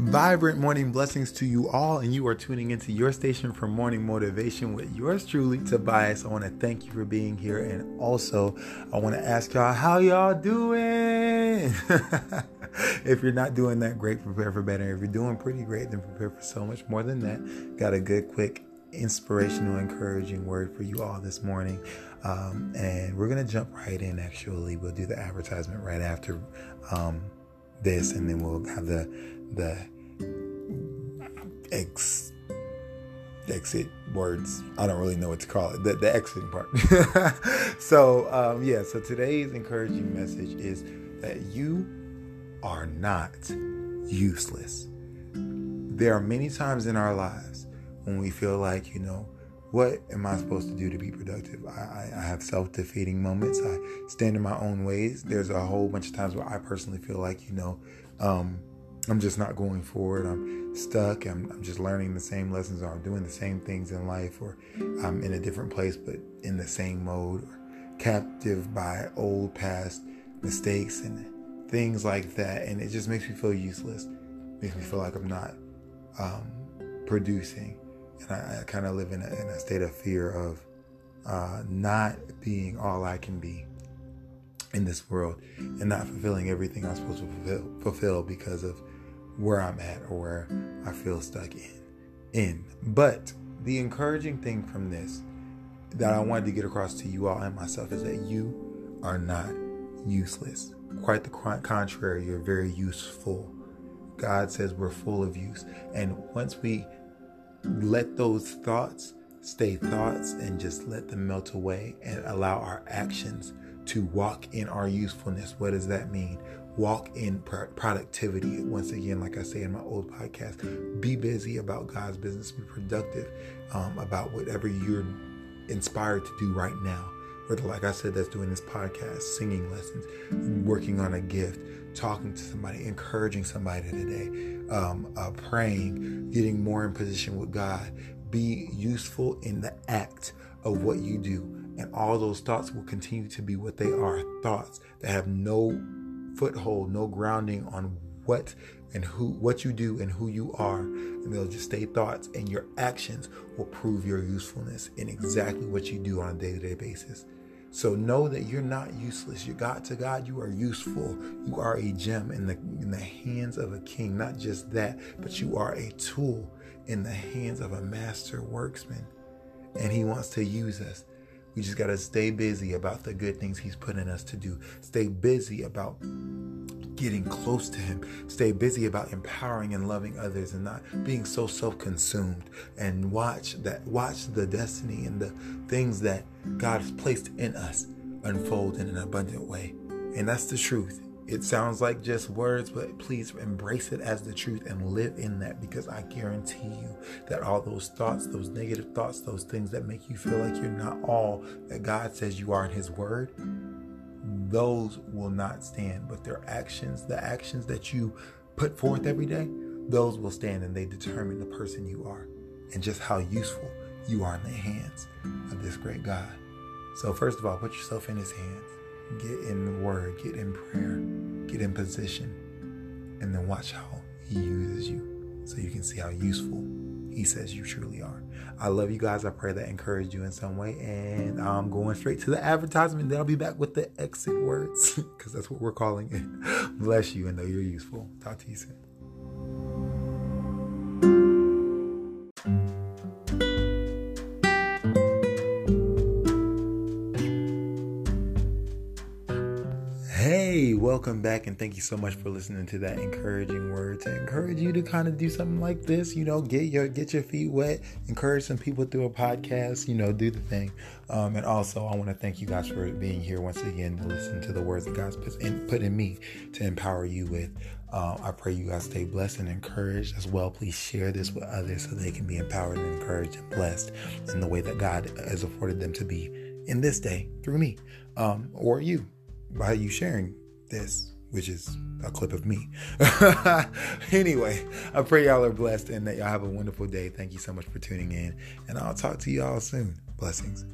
Vibrant morning blessings to you all, and you are tuning into your station for morning motivation with yours truly, Tobias. I want to thank you for being here, and also I want to ask y'all how y'all doing. if you're not doing that great, prepare for better. If you're doing pretty great, then prepare for so much more than that. Got a good, quick, inspirational, encouraging word for you all this morning. Um, and we're going to jump right in, actually. We'll do the advertisement right after um, this, and then we'll have the the ex exit words. I don't really know what to call it. The, the exiting part. so um, yeah. So today's encouraging message is that you are not useless. There are many times in our lives when we feel like you know what am I supposed to do to be productive? I, I, have self defeating moments. I stand in my own ways. There's a whole bunch of times where I personally feel like, you know, um, I'm just not going forward. I'm stuck. I'm, I'm, just learning the same lessons, or I'm doing the same things in life, or I'm in a different place but in the same mode, or captive by old past mistakes and things like that. And it just makes me feel useless. Makes me feel like I'm not um, producing, and I, I kind of live in a, in a, state of fear of uh, not being all I can be in this world and not fulfilling everything I'm supposed to fulfill, fulfill because of where I'm at or where I feel stuck in. In. But the encouraging thing from this that I wanted to get across to you all and myself is that you are not useless. Quite the contrary, you're very useful. God says we're full of use. And once we let those thoughts stay thoughts and just let them melt away and allow our actions to walk in our usefulness, what does that mean? walk in productivity. Once again, like I say in my old podcast, be busy about God's business, be productive um, about whatever you're inspired to do right now. Whether, like I said, that's doing this podcast, singing lessons, working on a gift, talking to somebody, encouraging somebody today, um, uh, praying, getting more in position with God. Be useful in the act of what you do. And all those thoughts will continue to be what they are thoughts that have no foothold, no grounding on what and who what you do and who you are and they'll just stay thoughts and your actions will prove your usefulness in exactly what you do on a day-to-day basis so know that you're not useless. You're god to god. You are useful. You are a gem in the in the hands of a king. Not just that but you are a tool in the hands of a master worksman. And he wants to use us. We just got to stay busy about the good things He's putting us to do. Stay busy about getting close to Him. Stay busy about empowering and loving others and not being so self-consumed. And watch that. Watch the destiny and the things that God has placed in us unfold in an abundant way. And that's the truth. It sounds like just words, but please embrace it as the truth and live in that because I guarantee you that all those thoughts, those negative thoughts, those things that make you feel like you're not all that God says you are in His Word, those will not stand. But their actions, the actions that you put forth every day, those will stand and they determine the person you are and just how useful you are in the hands of this great God. So, first of all, put yourself in His hands. Get in the Word, get in prayer, get in position, and then watch how He uses you so you can see how useful He says you truly are. I love you guys. I pray that encouraged you in some way. And I'm going straight to the advertisement. Then I'll be back with the exit words because that's what we're calling it. Bless you and know you're useful. Talk to you soon. Welcome back and thank you so much for listening to that encouraging word to encourage you to kind of do something like this you know get your get your feet wet encourage some people through a podcast you know do the thing. Um, and also i want to thank you guys for being here once again to listen to the words that god's put in, put in me to empower you with. Uh, i pray you guys stay blessed and encouraged as well. Please share this with others so they can be empowered and encouraged and blessed in the way that god has afforded them to be in this day through me um, or you by you sharing this, which is a clip of me. anyway, I pray y'all are blessed and that y'all have a wonderful day. Thank you so much for tuning in, and I'll talk to y'all soon. Blessings.